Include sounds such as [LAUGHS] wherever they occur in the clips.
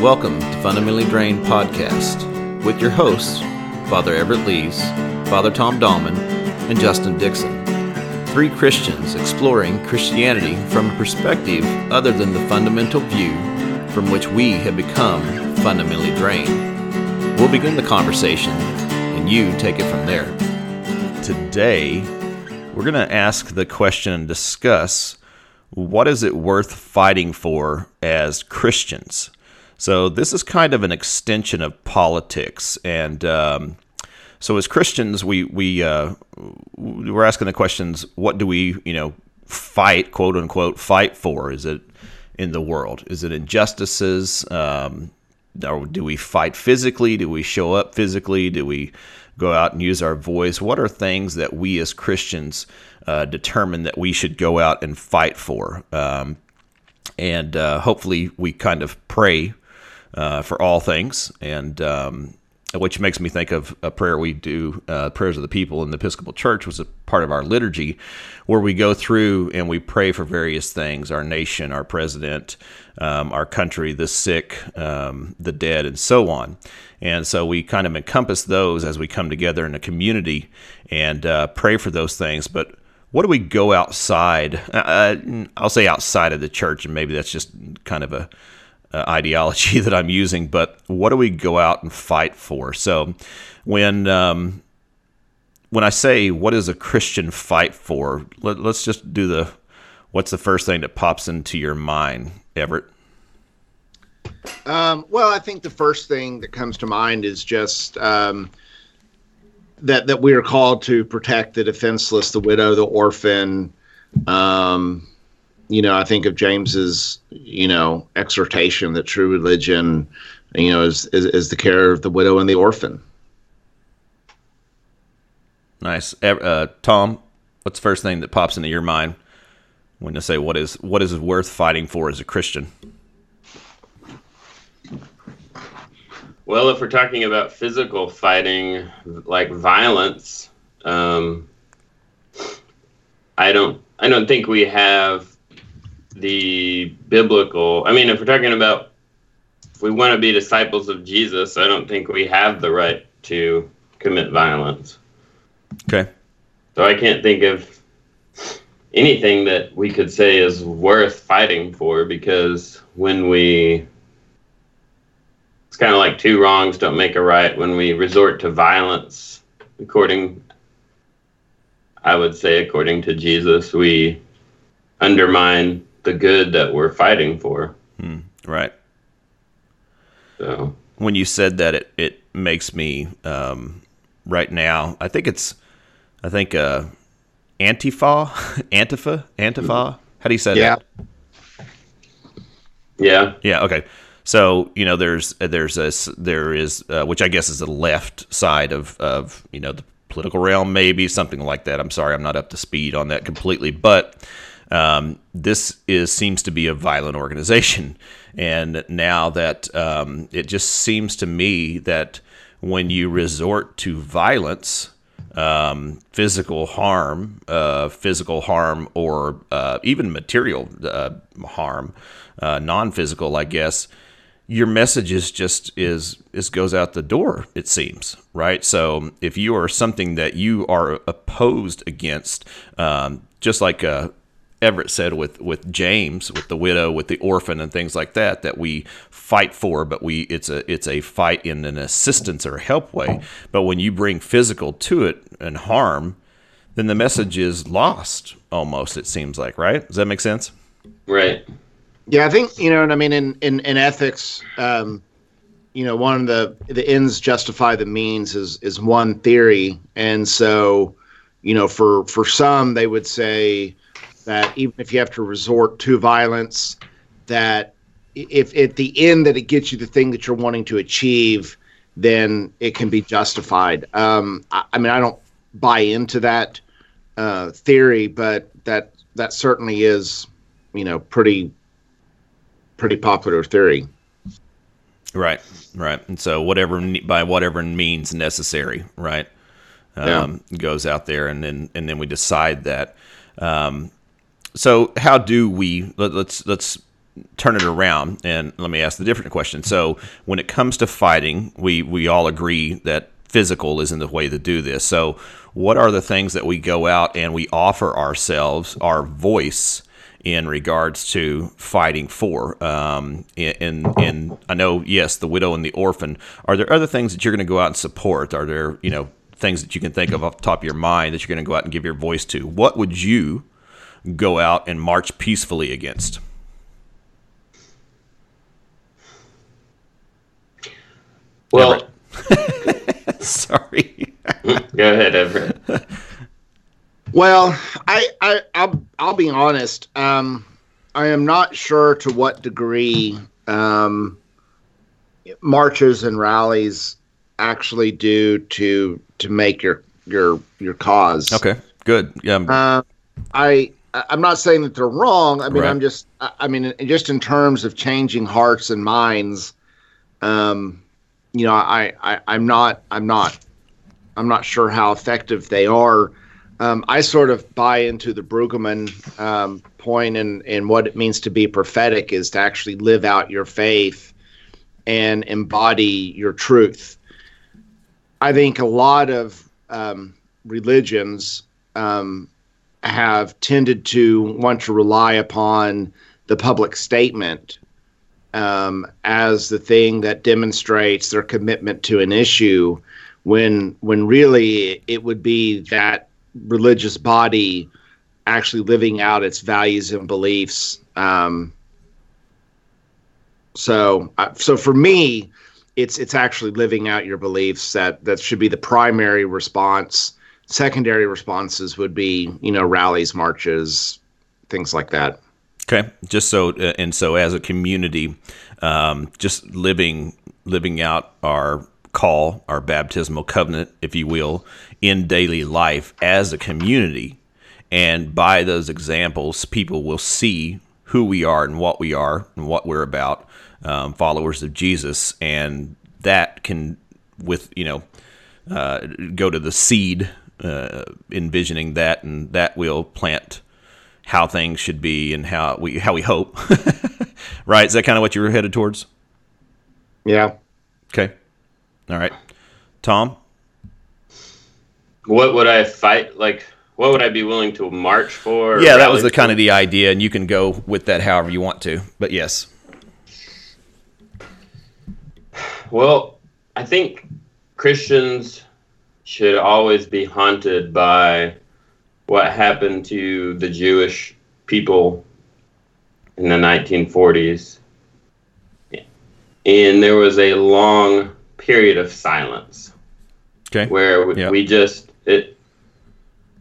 Welcome to Fundamentally Drained Podcast with your hosts, Father Everett Lees, Father Tom Dahlman, and Justin Dixon. Three Christians exploring Christianity from a perspective other than the fundamental view from which we have become fundamentally drained. We'll begin the conversation, and you take it from there. Today, we're going to ask the question and discuss what is it worth fighting for as Christians? So, this is kind of an extension of politics. And um, so, as Christians, we, we, uh, we're asking the questions what do we, you know, fight, quote unquote, fight for? Is it in the world? Is it injustices? Um, or do we fight physically? Do we show up physically? Do we go out and use our voice? What are things that we as Christians uh, determine that we should go out and fight for? Um, and uh, hopefully, we kind of pray uh, for all things, and um, which makes me think of a prayer we do, uh, prayers of the people in the Episcopal Church, was a part of our liturgy, where we go through and we pray for various things: our nation, our president, um, our country, the sick, um, the dead, and so on. And so we kind of encompass those as we come together in a community and uh, pray for those things. But what do we go outside? Uh, I'll say outside of the church, and maybe that's just kind of a uh, ideology [LAUGHS] that I'm using, but what do we go out and fight for? So when um, when I say what is a Christian fight for, let, us just do the what's the first thing that pops into your mind, Everett? Um, well, I think the first thing that comes to mind is just um, that that we are called to protect the defenseless, the widow, the orphan. Um, you know, I think of James's, you know, exhortation that true religion, you know, is, is, is the care of the widow and the orphan. Nice, uh, Tom. What's the first thing that pops into your mind when you say what is what is worth fighting for as a Christian? Well, if we're talking about physical fighting, like violence, um, I don't I don't think we have the biblical. I mean, if we're talking about if we want to be disciples of Jesus, I don't think we have the right to commit violence. Okay. So I can't think of anything that we could say is worth fighting for because when we it's kind of like two wrongs don't make a right when we resort to violence according I would say according to Jesus we undermine the good that we're fighting for. Hmm, right. So when you said that, it it makes me um, right now. I think it's I think uh, Antifa, [LAUGHS] Antifa, Antifa. How do you say yeah. that? Yeah. Yeah. Yeah, okay. So you know, there's there's a there is uh, which I guess is the left side of of you know the political realm, maybe something like that. I'm sorry, I'm not up to speed on that completely, but um, this is seems to be a violent organization, [LAUGHS] and now that um, it just seems to me that when you resort to violence, um, physical harm, uh, physical harm, or uh, even material uh, harm, uh, non-physical, I guess, your message is just is is goes out the door. It seems right. So if you are something that you are opposed against, um, just like uh, Everett said with with James, with the widow, with the orphan, and things like that, that we fight for, but we it's a it's a fight in an assistance or help way. But when you bring physical to it and harm, then the message is lost. Almost, it seems like, right? Does that make sense? Right. Yeah, I think you know, and I mean, in in, in ethics, um, you know, one of the the ends justify the means is is one theory, and so, you know, for for some, they would say that even if you have to resort to violence, that if at the end that it gets you the thing that you're wanting to achieve, then it can be justified. Um, I, I, mean, I don't buy into that uh, theory, but that that certainly is, you know, pretty pretty popular theory. Right, right, and so whatever by whatever means necessary, right, um, yeah. goes out there, and then and then we decide that. Um, so how do we let, us let's turn it around and let me ask the different question. So when it comes to fighting, we we all agree that physical isn't the way to do this. So what are the things that we go out and we offer ourselves, our voice in regards to fighting for? Um, and and I know yes, the widow and the orphan. Are there other things that you're going to go out and support? Are there you know things that you can think of off the top of your mind that you're going to go out and give your voice to? What would you go out and march peacefully against? Well, [LAUGHS] sorry. [LAUGHS] go ahead, Everett. Well, I, I I'll, I'll be honest. Um, I am not sure to what degree um, marches and rallies actually do to to make your your your cause. Okay, good. Yeah. Uh, I I'm not saying that they're wrong. I mean, right. I'm just I mean, just in terms of changing hearts and minds. Um, you know, I, I I'm not I'm not I'm not sure how effective they are. Um, I sort of buy into the Brueggemann um, point and and what it means to be prophetic is to actually live out your faith and embody your truth. I think a lot of um, religions um, have tended to want to rely upon the public statement um, as the thing that demonstrates their commitment to an issue, when when really it would be that religious body actually living out its values and beliefs. Um, so, uh, so for me, it's it's actually living out your beliefs that that should be the primary response. Secondary responses would be, you know, rallies, marches, things like that. Okay, just so uh, and so as a community, um, just living living out our call, our baptismal covenant, if you will, in daily life as a community, and by those examples, people will see who we are and what we are and what we're about, um, followers of Jesus, and that can, with you know, uh, go to the seed, uh, envisioning that, and that will plant how things should be and how we how we hope. [LAUGHS] right? Is that kind of what you were headed towards? Yeah. Okay. All right. Tom? What would I fight like what would I be willing to march for? Yeah, that was the for? kind of the idea and you can go with that however you want to. But yes. Well, I think Christians should always be haunted by what happened to the Jewish people in the 1940s. And there was a long period of silence. Okay. Where we, we just it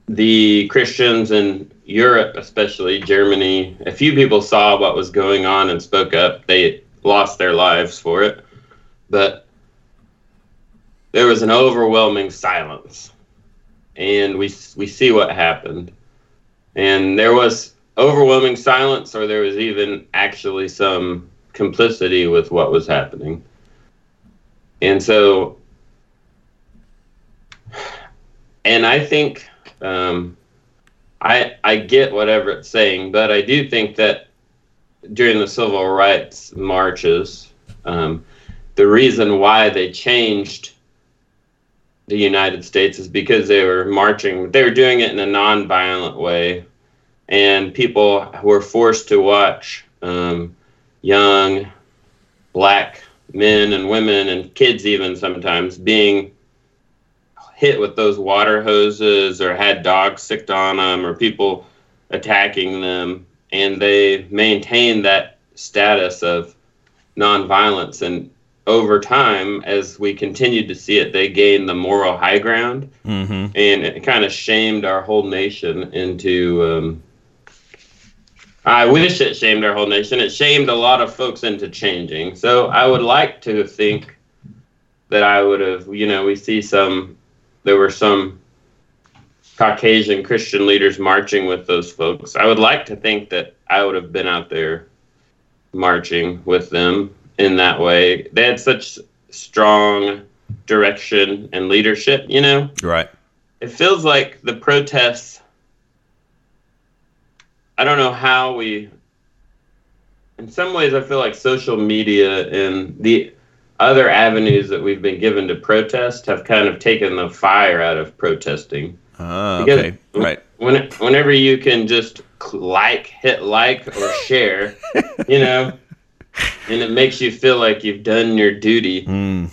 the Christians in Europe, especially Germany, a few people saw what was going on and spoke up. They lost their lives for it. But there was an overwhelming silence and we we see what happened. And there was overwhelming silence, or there was even actually some complicity with what was happening. And so, and I think um, I I get whatever it's saying, but I do think that during the civil rights marches, um, the reason why they changed the United States is because they were marching. They were doing it in a non-violent way, and people were forced to watch um, young black men and women and kids even sometimes being hit with those water hoses or had dogs sicked on them or people attacking them and they maintained that status of nonviolence and over time, as we continued to see it, they gained the moral high ground, mm-hmm. and it kind of shamed our whole nation into. Um, I wish it shamed our whole nation. It shamed a lot of folks into changing. So I would like to think that I would have, you know, we see some, there were some Caucasian Christian leaders marching with those folks. I would like to think that I would have been out there marching with them in that way. They had such strong direction and leadership, you know? Right. It feels like the protests I don't know how we in some ways, I feel like social media and the other avenues that we've been given to protest have kind of taken the fire out of protesting. Uh, okay, right. When, whenever you can just like, hit like, or share, you know, [LAUGHS] and it makes you feel like you've done your duty, mm.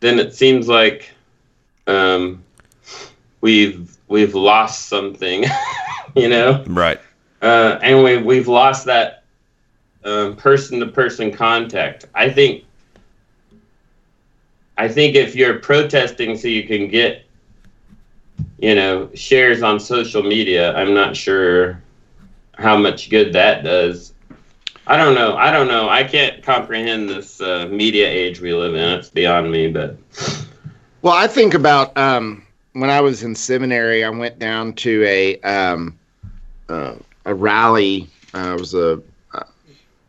then it seems like um, we've we've lost something, [LAUGHS] you know. Right. Uh, and we we've lost that person to person contact. I think. I think if you're protesting so you can get, you know, shares on social media, I'm not sure how much good that does. I don't know. I don't know. I can't comprehend this uh, media age we live in. It's beyond me. But [SIGHS] well, I think about um, when I was in seminary. I went down to a um, uh, a rally. Uh, it was a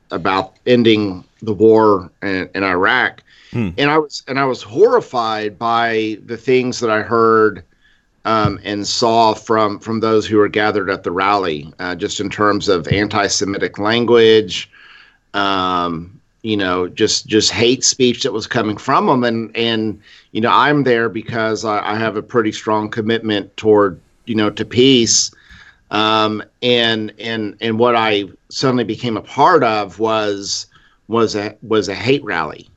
about ending the war in, in Iraq, hmm. and I was and I was horrified by the things that I heard um, and saw from from those who were gathered at the rally, uh, just in terms of anti-Semitic language, um, you know, just just hate speech that was coming from them, and and you know, I'm there because I, I have a pretty strong commitment toward you know to peace. Um, and and and what I suddenly became a part of was was a was a hate rally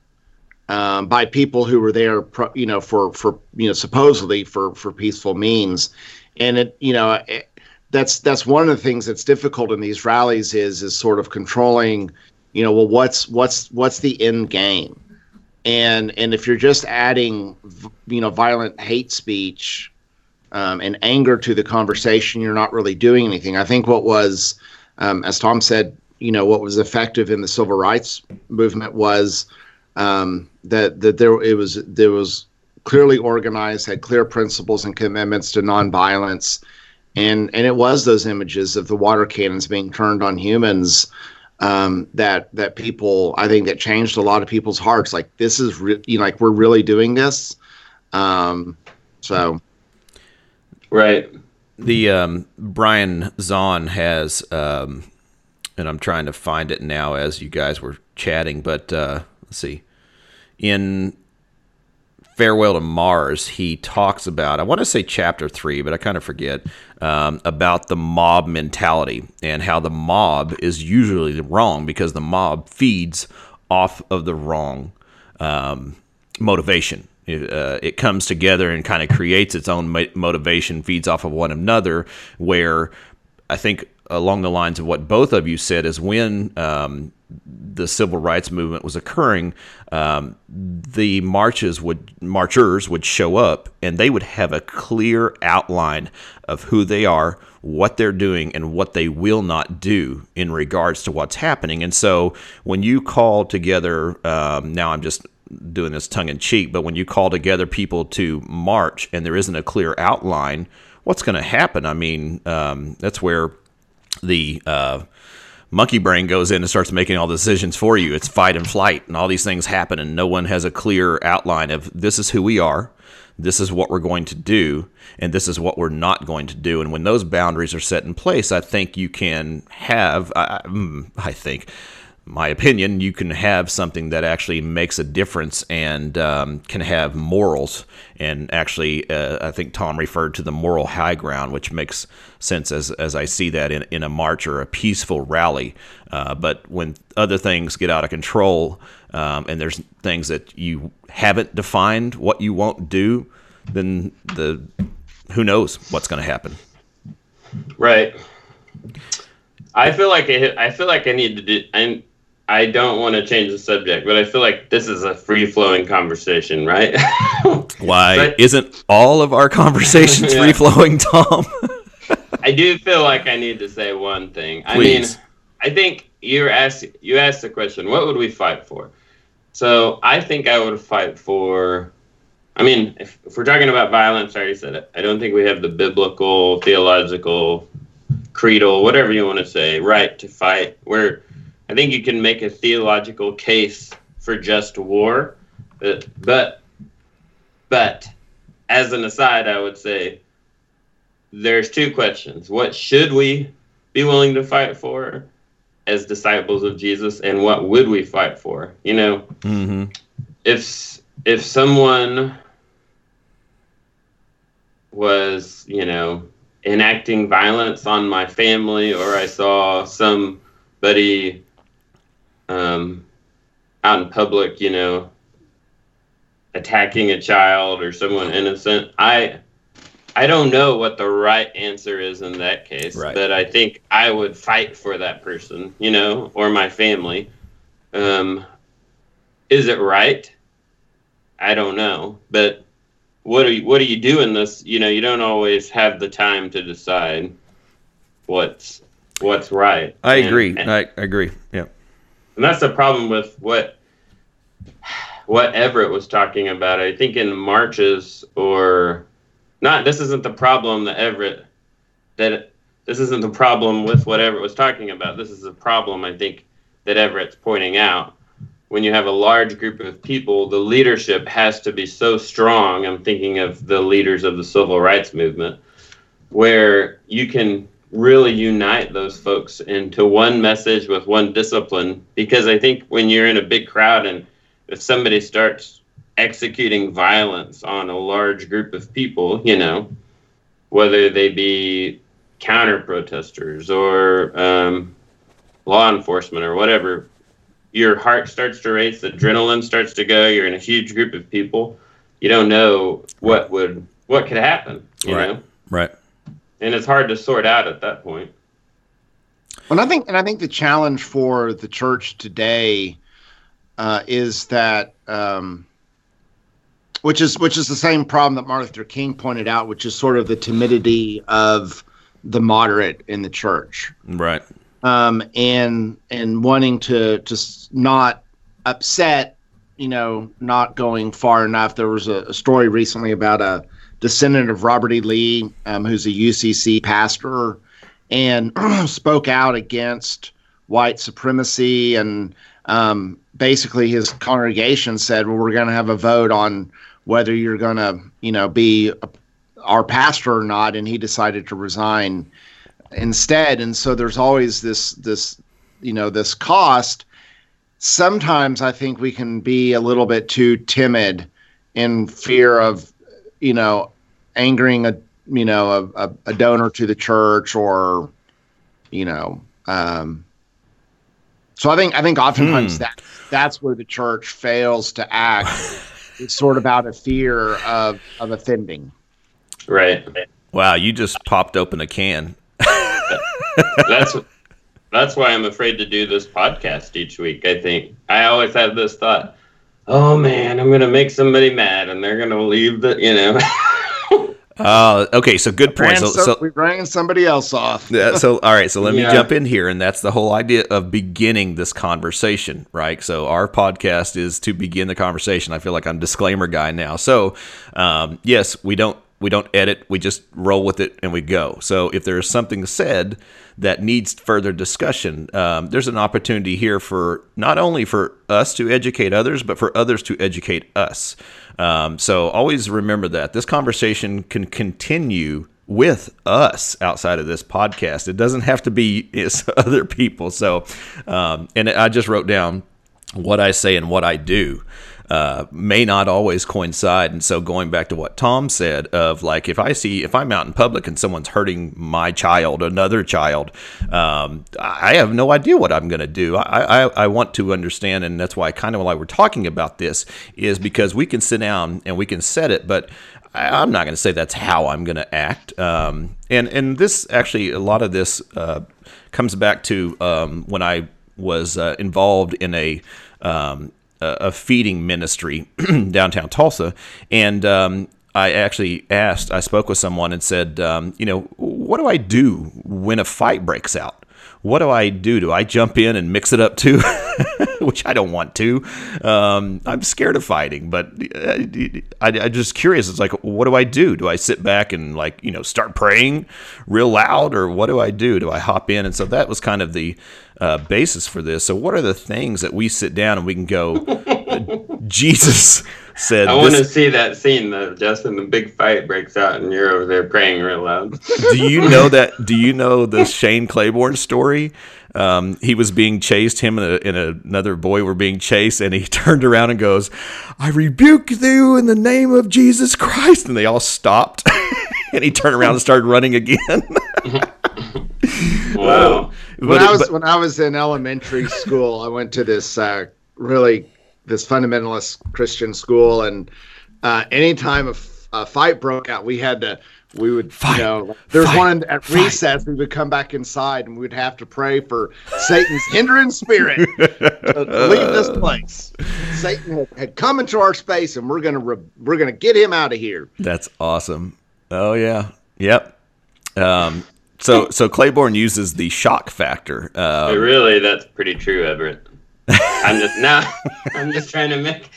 um, by people who were there, you know, for for you know supposedly for for peaceful means, and it you know it, that's that's one of the things that's difficult in these rallies is is sort of controlling, you know, well what's what's what's the end game, and and if you're just adding you know violent hate speech um, and anger to the conversation, you're not really doing anything. I think what was, um, as Tom said, you know, what was effective in the civil rights movement was um, that that there it was there was clearly organized, had clear principles and commitments to nonviolence, and and it was those images of the water cannons being turned on humans um, that that people I think that changed a lot of people's hearts. Like this is re- you know like we're really doing this. Um, so Right. The um, Brian Zahnd has, um, and I'm trying to find it now as you guys were chatting, but uh, let's see. In Farewell to Mars, he talks about, I want to say chapter three, but I kind of forget, um, about the mob mentality and how the mob is usually wrong because the mob feeds off of the wrong um, motivation. It, uh, it comes together and kind of creates its own motivation, feeds off of one another. Where I think along the lines of what both of you said is when um, the civil rights movement was occurring, um, the marches would marchers would show up and they would have a clear outline of who they are, what they're doing, and what they will not do in regards to what's happening. And so when you call together, um, now I'm just doing this tongue in cheek, but when you call together people to march and there isn't a clear outline, what's going to happen? I mean, um, that's where the uh, monkey brain goes in and starts making all the decisions for you. It's fight and flight, and all these things happen, and no one has a clear outline of this is who we are, this is what we're going to do, and this is what we're not going to do. And when those boundaries are set in place, I think you can have, I, mm, I think, my opinion, you can have something that actually makes a difference and um, can have morals. And actually, uh, I think Tom referred to the moral high ground, which makes sense as, as I see that in, in a march or a peaceful rally. Uh, but when other things get out of control um, and there's things that you haven't defined what you won't do, then the who knows what's going to happen. Right. I feel like I, I feel like I need to do. I'm, I don't want to change the subject, but I feel like this is a free flowing conversation, right? [LAUGHS] Why but, isn't all of our conversations [LAUGHS] yeah. free flowing, Tom? I do feel like I need to say one thing. Please. I mean, I think you asked you asked the question, what would we fight for? So I think I would fight for. I mean, if, if we're talking about violence, I already said it. I don't think we have the biblical, theological, creedal, whatever you want to say, right to fight. We're I think you can make a theological case for just war, but but, but as an aside, I would say there's two questions: what should we be willing to fight for, as disciples of Jesus, and what would we fight for? You know, Mm-hmm. if if someone was, you know, enacting violence on my family, or I saw somebody um, out in public, you know, attacking a child or someone innocent, I I don't know what the right answer is in that case, Right. but I think I would fight for that person, you know, or my family. Um, is it right? I don't know, but what are you, what do you do in this? You know, you don't always have the time to decide what's what's right. I And- agree. and- I agree. Yeah. And that's the problem with what what Everett was talking about. I think in marches or not. This isn't the problem that Everett that this isn't the problem with what Everett was talking about. This is the problem I think that Everett's pointing out. When you have a large group of people, the leadership has to be so strong. I'm thinking of the leaders of the civil rights movement, where you can really unite those folks into one message with one discipline. Because I think when you're in a big crowd and if somebody starts executing violence on a large group of people, you know, whether they be counter protesters or um, law enforcement or whatever, your heart starts to race, adrenaline starts to go. You're in a huge group of people. You don't know what would what could happen, you Right. know, Right. And it's hard to sort out at that point. And I think, and I think the challenge for the church today uh, is that, um, which is which is the same problem that Martin Luther King pointed out, which is sort of the timidity of the moderate in the church, Right. um, and and wanting to to not upset, you know, not going far enough. There was a, a story recently about a descendant of Robert E. Lee, um, who's a UCC pastor, and [CLEARS THROAT] spoke out against white supremacy. And um, basically his congregation said well we're going to have a vote on whether you're going to you know be a, our pastor or not. And he decided to resign instead. And so there's always this this you know this cost. Sometimes i think we can be a little bit too timid in fear of you know angering a you know a, a, a donor to the church or you know um so i think i think oftentimes Hmm. that that's where the church fails to act [LAUGHS] it's sort of out of fear of of offending Right. Wow. You just popped open a can. [LAUGHS] that's that's why I'm afraid to do this podcast each week. I think I always have this thought, oh man, I'm gonna make somebody mad, and they're gonna leave the, you know. [LAUGHS] Uh, okay. So good point. So, so- so we ran somebody else off Yeah, so all right so let me [LAUGHS] Yeah. jump in here and that's the whole idea of beginning this conversation right so our podcast is to begin the conversation i feel like i'm disclaimer guy now so um, yes we don't we don't edit we just roll with it and we go so if there's something said that needs further discussion um, there's an opportunity here for not only for us to educate others but for others to educate us um, so always remember that this conversation can continue with us outside of this podcast. It doesn't have to be [LAUGHS] other people. So, um, and I just wrote down what I say and what I do uh, may not always coincide. And so, going back to what Tom said, of like if I see if I'm out in public and someone's hurting my child, another child, um, I have no idea what I'm going to do. I, I I want to understand, and that's why kind of why we're talking about this is because we can sit down and we can set it, but I'm not going to say that's how I'm going to act. Um, and and this actually a lot of this uh, comes back to um, when I was uh, involved in a um, a feeding ministry [CLEARS THROAT] downtown Tulsa, and um, I actually asked, I spoke with someone and said, um, you know, what do I do when a fight breaks out? What do I do? Do I jump in and mix it up too? [LAUGHS] [LAUGHS] Which I don't want to. Um, I'm scared of fighting, but uh, I, I'm just curious. It's like, what do I do? Do I sit back and like, you know, start praying real loud, or what do I do? Do I hop in? And so that was kind of the uh, basis for this. So, what are the things that we sit down and we can go, [LAUGHS] Jesus, said, I want to see that scene though, Justin. The big fight breaks out, and you're over there praying real loud. "Do you know that? [LAUGHS] Do you know the Shane Claiborne story?" Um, he was being chased. Him and, a, and another boy were being chased, and he [LAUGHS] turned around and goes, "I rebuke you in the name of Jesus Christ!" And they all stopped, [LAUGHS] and he turned around and started running again. Wow. when But I was but- when I was in elementary school, I went to this uh, really this fundamentalist Christian school, and uh, anytime a, f- a fight broke out, we had to we would Fight. you know there's Fight. one at Fight. recess we would come back inside and we'd have to pray for Satan's hindering spirit to leave this [LAUGHS] place. Satan had, had come into our space, and we're gonna re- we're gonna get him out of here. That's awesome. Oh yeah. Yep. Um, so so Claiborne uses the shock factor. Um, really, that's pretty true, Everett. I'm just now. [LAUGHS] I'm just trying to make.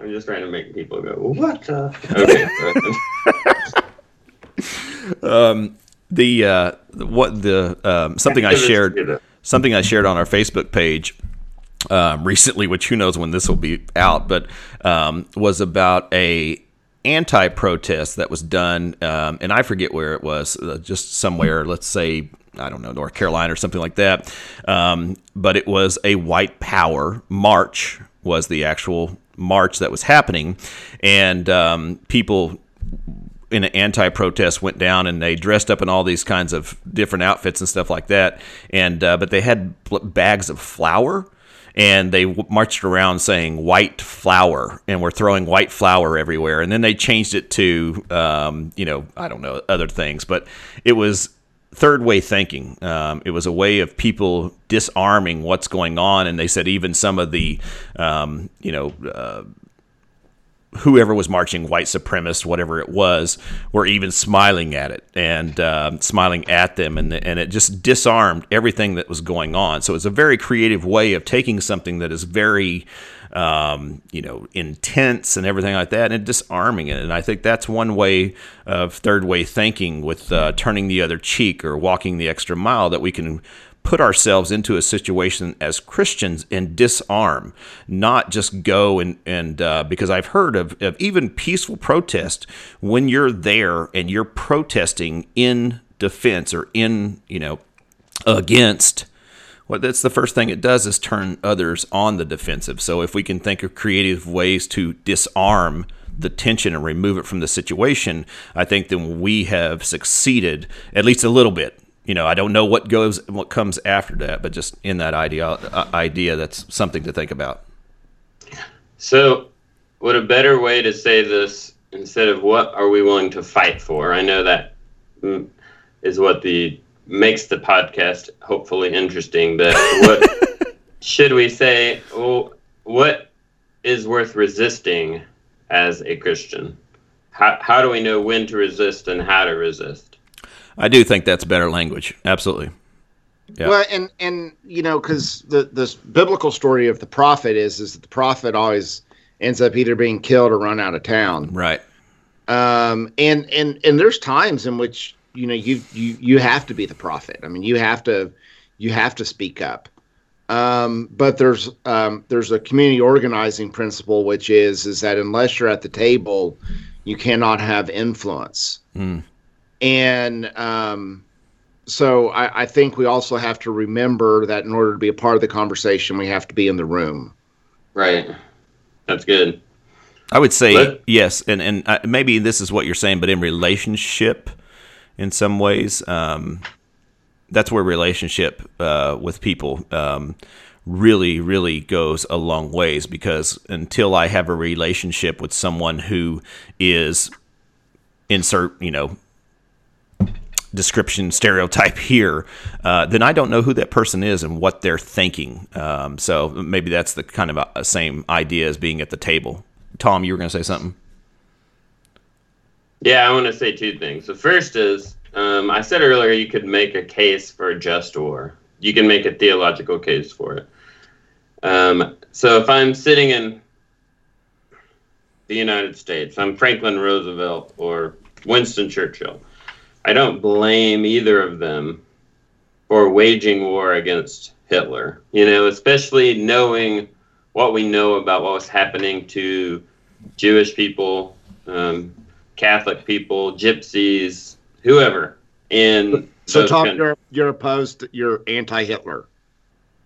I'm just trying to make people go, "What?" The? Okay. [LAUGHS] the uh, what the um, something I shared something I shared on our Facebook page um, recently, which who knows when this will be out, but um, was about a anti-protest that was done, um, and I forget where it was, uh, just somewhere, let's say. I don't know, North Carolina or something like that. Um, but it was a white power march, was the actual march that was happening. And um, people in an anti-protest went down and they dressed up in all these kinds of different outfits and stuff like that and uh, but they had bags of flour and they w- marched around saying white flour and were throwing white flour everywhere. And then they changed it to um, you know i don't know other things. But it was third way thinking. Um, it was a way of people disarming what's going on. And they said even some of the um, you know uh, whoever was marching, white supremacist, whatever it was, were even smiling at it and um, smiling at them, and and it just disarmed everything that was going on. So it's a very creative way of taking something that is very, um, you know, intense and everything like that, and disarming it. And I think that's one way of third way thinking with uh, turning the other cheek or walking the extra mile that we can put ourselves into a situation as Christians and disarm, not just go and and uh, because I've heard of, of even peaceful protest when you're there and you're protesting in defense or in you know against. Well, that's the first thing it does is turn others on the defensive. So if we can think of creative ways to disarm the tension and remove it from the situation, I think then we have succeeded at least a little bit. You know, I don't know what goes, what comes after that, but just in that idea, uh, idea, that's something to think about. So, what a better way to say this instead of what are we willing to fight for? I know that mm, what the makes the podcast hopefully interesting. But what [LAUGHS] should we say? Oh, what is worth resisting as a Christian? How how do we know when to resist and how to resist? I do think that's better language. Absolutely. Yeah. Well, and and you know, because the this biblical story of the prophet is is that the prophet always ends up either being killed or run out of town. Right. Um, and and and there's times in which you know you you you have to be the prophet. I mean, you have to you have to speak up. Um, but there's um, there's a community organizing principle, which is is that unless you're at the table, you cannot have influence. Mm. And um, so I, I think we also have to remember that in order to be a part of the conversation, we have to be in the room. Right. That's good. I would say Let- yes, and and uh, maybe this is what you're saying, but in relationship, in some ways, um, that's where relationship uh, with people um, really, really goes a long ways. Because until I have a relationship with someone who is insert, you know, description stereotype here, uh, then I don't know who that person is and what they're thinking. Um, so maybe that's the kind of a, same idea as being at the table. Tom, you were going to say something. Yeah, I want to say two things. The first is um, I said earlier you could make a case for a just war. You can make a theological case for it. Um, so if I'm sitting in the United States, I'm Franklin Roosevelt or Winston Churchill. I don't blame either of them for waging war against Hitler. You know, especially knowing what we know about what was happening to Jewish people, um, Catholic people, Gypsies, whoever. In so, Tom, you're you're opposed. You're anti-Hitler.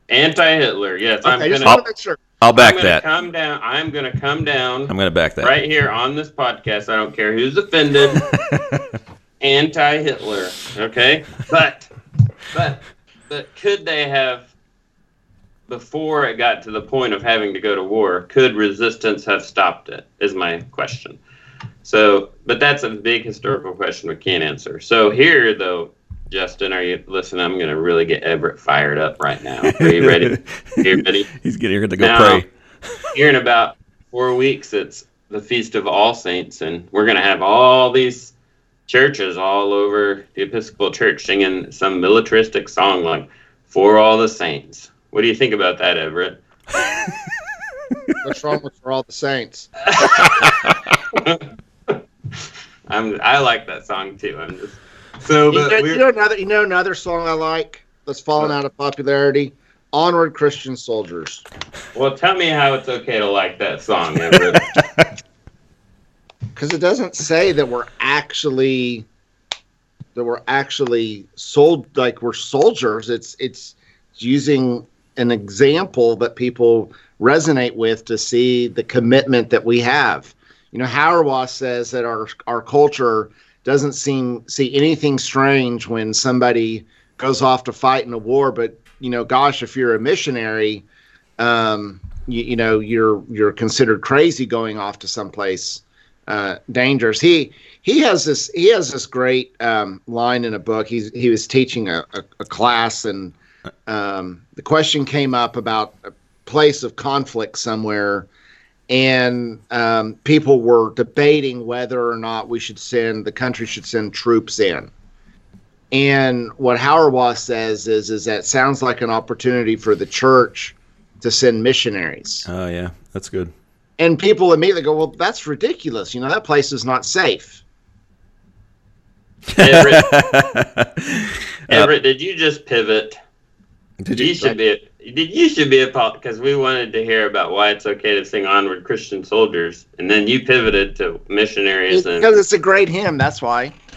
Anti-Hitler. Yes, okay, I'm gonna. I'll, sure. I'll back I'm that. Come down. I'm going to come down. I'm going to back that right here on this podcast. I don't care who's offended. [LAUGHS] Anti-Hitler. Okay, but but but could they have before it got to the point of having to go to war? Could resistance have stopped it? Is my question. So, but that's a big historical question we can't answer. So here, though, Justin, are you listening? I'm going to really get Everett fired up right now. Are you ready? [LAUGHS] Are you ready? He's getting ready to go now, pray. here in about four weeks, it's the Feast of All Saints, and we're going to have all these churches all over the Episcopal Church singing some militaristic song like "For All the Saints." What do you think about that, Everett? [LAUGHS] What's wrong with "For All the Saints"? [LAUGHS] I'm I like that song too. I'm just so, you know, you know, another you know another song I like that's fallen out of popularity. Onward, Christian soldiers. Well, tell me how it's okay to like that song, [LAUGHS] Because it doesn't say that we're actually that we're actually sold like we're soldiers. It's it's using an example that people resonate with to see the commitment that we have. You know, Hauerwas says that our our culture doesn't seem see anything strange when somebody goes off to fight in a war. But you know, gosh, if you're a missionary, um, you, you know you're you're considered crazy going off to someplace uh, dangerous. He he has this he has this great um, line in a book. He's he was teaching a, a, a class and um, the question came up about a place of conflict somewhere and um, people were debating whether or not we should send the country should send troops in. And what Hauerwas says is is that sounds like an opportunity for the church to send missionaries. Oh yeah, that's good. And people immediately go, "Well, that's ridiculous. You know, that place is not safe." [LAUGHS] Everett, Everett [LAUGHS] uh, did you just pivot? Did you, you should be Did you should be a because we wanted to hear about why it's okay to sing "Onward, Christian Soldiers," and then you pivoted to missionaries. Because and... it's a great hymn. That's why. [LAUGHS]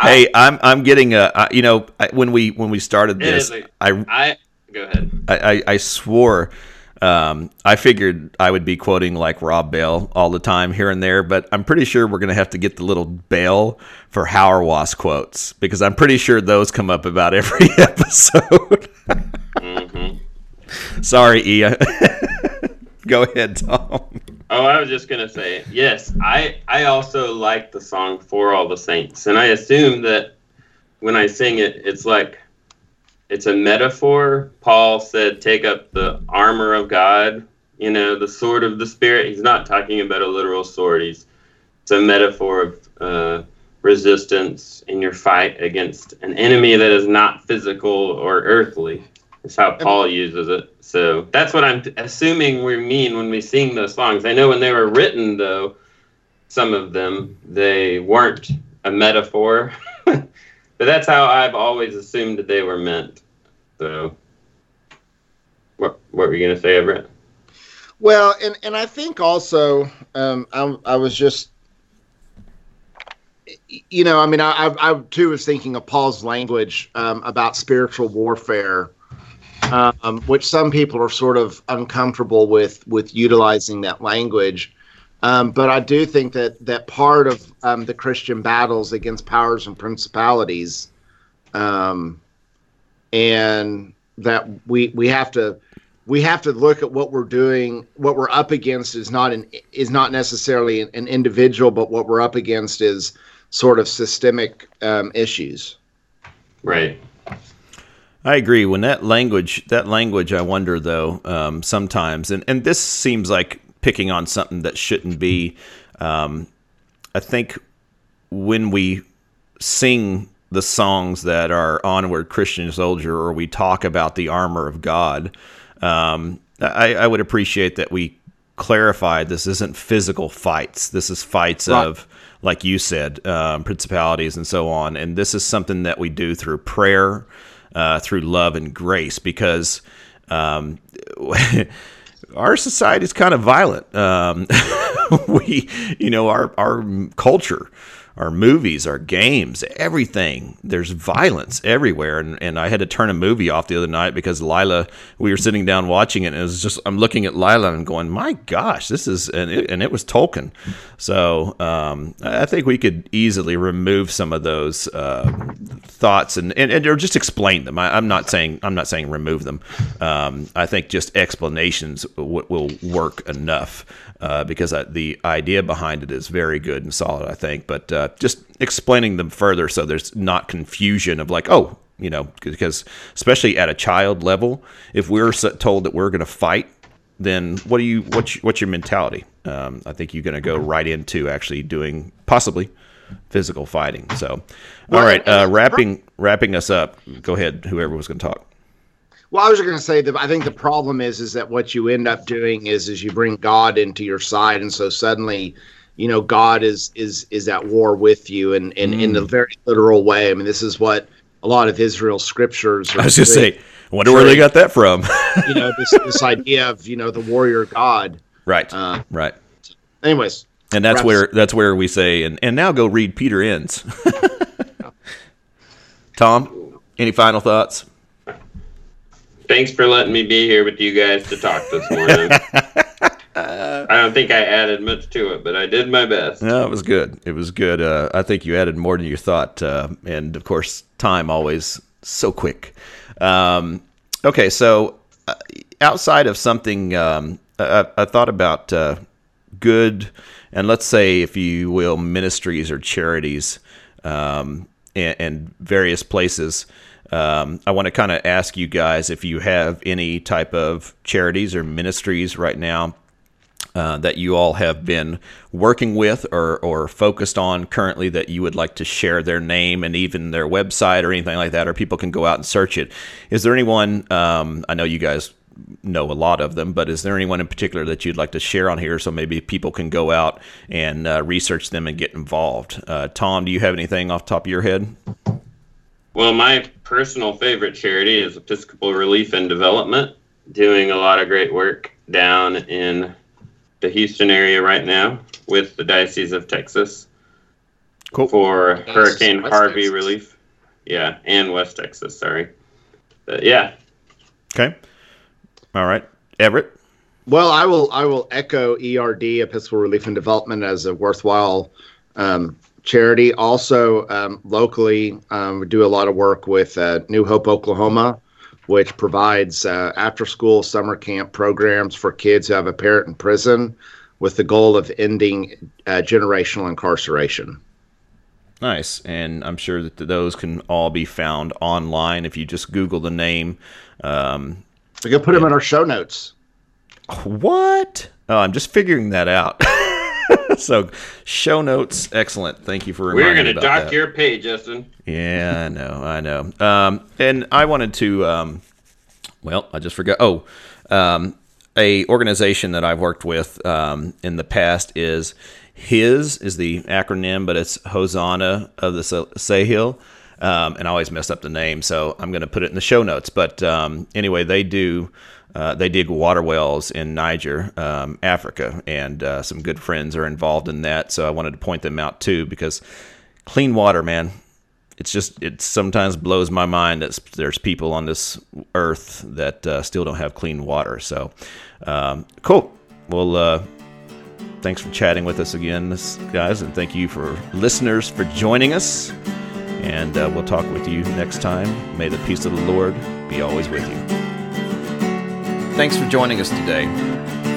hey, I'm I'm getting a you know when we when we started this, I I go ahead. I, I, I swore um, I figured I would be quoting like Rob Bell all the time here and there, but I'm pretty sure we're going to have to get the little bell for Hauerwas quotes because I'm pretty sure those come up about every [LAUGHS] episode. mm-hmm. Sorry, E. [LAUGHS] Go ahead, Tom. Oh, I was just gonna say yes. I I also like the song "For All the Saints," and I assume that when I sing it, it's like it's a metaphor. Paul said, "Take up the armor of God." You know, the sword of the spirit. He's not talking about a literal sword. He's it's a metaphor of uh, resistance in your fight against an enemy that is not physical or earthly. It's how Paul uses it. So that's what I'm assuming we mean when we sing those songs. I know when they were written, though, some of them they weren't a metaphor. [LAUGHS] But that's how I've always assumed that they were meant. So, what what were you gonna say, Everett? Well, and and I think also, um, I I was just, you know, I mean, I I, I too was thinking of Paul's language um, about spiritual warfare. Um, which some people are sort of uncomfortable with with utilizing that language. Um, but I do think that that part of um, the Christian battles against powers and principalities, um, and that we we have to we have to look at what we're doing. What we're up against is not an is not necessarily an, an individual, but what we're up against is sort of systemic um, issues. Right. I agree. When that language, that language, I wonder though, um, sometimes, and, and this seems like picking on something that shouldn't be. Um, I think when we sing the songs that are onward Christian soldier or we talk about the armor of God, um, I, I, would appreciate that we clarify this isn't physical fights. This is fights right. of, like you said, um, principalities and so on. And this is something that we do through prayer, uh, through love and grace, because um, [LAUGHS] our society is kind of violent. Um, [LAUGHS] we, you know, our our culture our movies, our games, everything. There's violence everywhere. And, and I had to turn a movie off the other night because Lila, we were sitting down watching it, and it was just, I'm looking at Lila and going, my gosh, this is, and it, and it was Tolkien. So um, I think we could easily remove some of those uh, thoughts and, and, and, or just explain them. I, am not saying, I'm not saying remove them. Um, I think just explanations w- will work enough uh, because I, the idea behind it is very good and solid, I think. But uh, just explaining them further so there's not confusion of like, oh, you know, because especially at a child level, if we're told that we're going to fight, then what do you what's what's your mentality? Um, I think you're going to go right into actually doing possibly physical fighting. So, all right, uh, wrapping wrapping us up. Go ahead, whoever was going to talk. Well, I was going to say that I think the problem is is that what you end up doing is is you bring God into your side, and so suddenly, you know, God is is is at war with you, and in, in, mm. in a very literal way. I mean, this is what a lot of Israel's scriptures. I was just say, wonder where they got that from. you know, this this idea of you know the warrior God. Right. Uh, right. Anyways, and that's where that's where we say, and and now go read Peter Enns. [LAUGHS] Tom, any final thoughts? Thanks for letting me be here with you guys to talk this morning. [LAUGHS] I don't think I added much to it, but I did my best. No, it was good. It was good. Uh, I think you added more than you thought, uh, and of course, time always so quick. Um, okay, so uh, outside of something, um, I, I, thought about uh, good, and let's say, if you will, ministries or charities, um, and, and various places um, I want to kind of ask you guys if you have any type of charities or ministries right now uh, that you all have been working with or, or focused on currently that you would like to share their name and even their website or anything like that, or people can go out and search it. Is there anyone, um, I know you guys know a lot of them, but is there anyone in particular that you'd like to share on here so maybe people can go out and uh, research them and get involved? Uh, Tom, do you have anything off top of your head? Well, my personal favorite charity is Episcopal Relief and Development, doing a lot of great work down in the Houston area right now with the Diocese of Texas cool. for Hurricane West Harvey Texas. relief. Yeah, and West Texas, sorry. But yeah. Okay. All right. Everett? Well, I will I will echo ERD Episcopal Relief and Development as a worthwhile um, charity. Also, um, locally, um, we do a lot of work with uh, New Hope, Oklahoma, which provides uh, after school summer camp programs for kids who have a parent in prison with the goal of ending uh, generational incarceration. Nice. And I'm sure that those can all be found online if you just Google the name. Um, we can put them in our show notes. What? Oh, I'm just figuring that out. [LAUGHS] [LAUGHS] so show notes, excellent. Thank you for reminding We're going to dock that. your pay, Justin. Yeah, I know, I know. Um, and I wanted to, um, well, I just forgot. Oh, um, a organization that I've worked with um, in the past is HIS is the acronym, but it's Hosanna of the Sahel. Um, and I always mess up the name, so I'm going to put it in the show notes. But um, anyway, they do uh, they dig water wells in Niger, um, Africa, and uh, some good friends are involved in that. So I wanted to point them out too because clean water, man, it's just it sometimes blows my mind that there's people on this earth that uh, still don't have clean water. So um, cool. Well, uh, thanks for chatting with us again, guys, and thank you for listeners for joining us. And uh, we'll talk with you next time. May the peace of the Lord be always with you. Thanks for joining us today.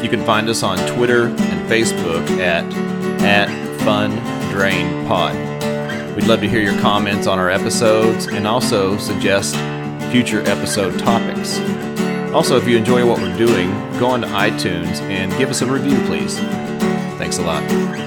You can find us on Twitter and Facebook at, at Fun Drain Pod. We'd love to hear your comments on our episodes and also suggest future episode topics. Also, if you enjoy what we're doing, go on to iTunes and give us a review, please. Thanks a lot.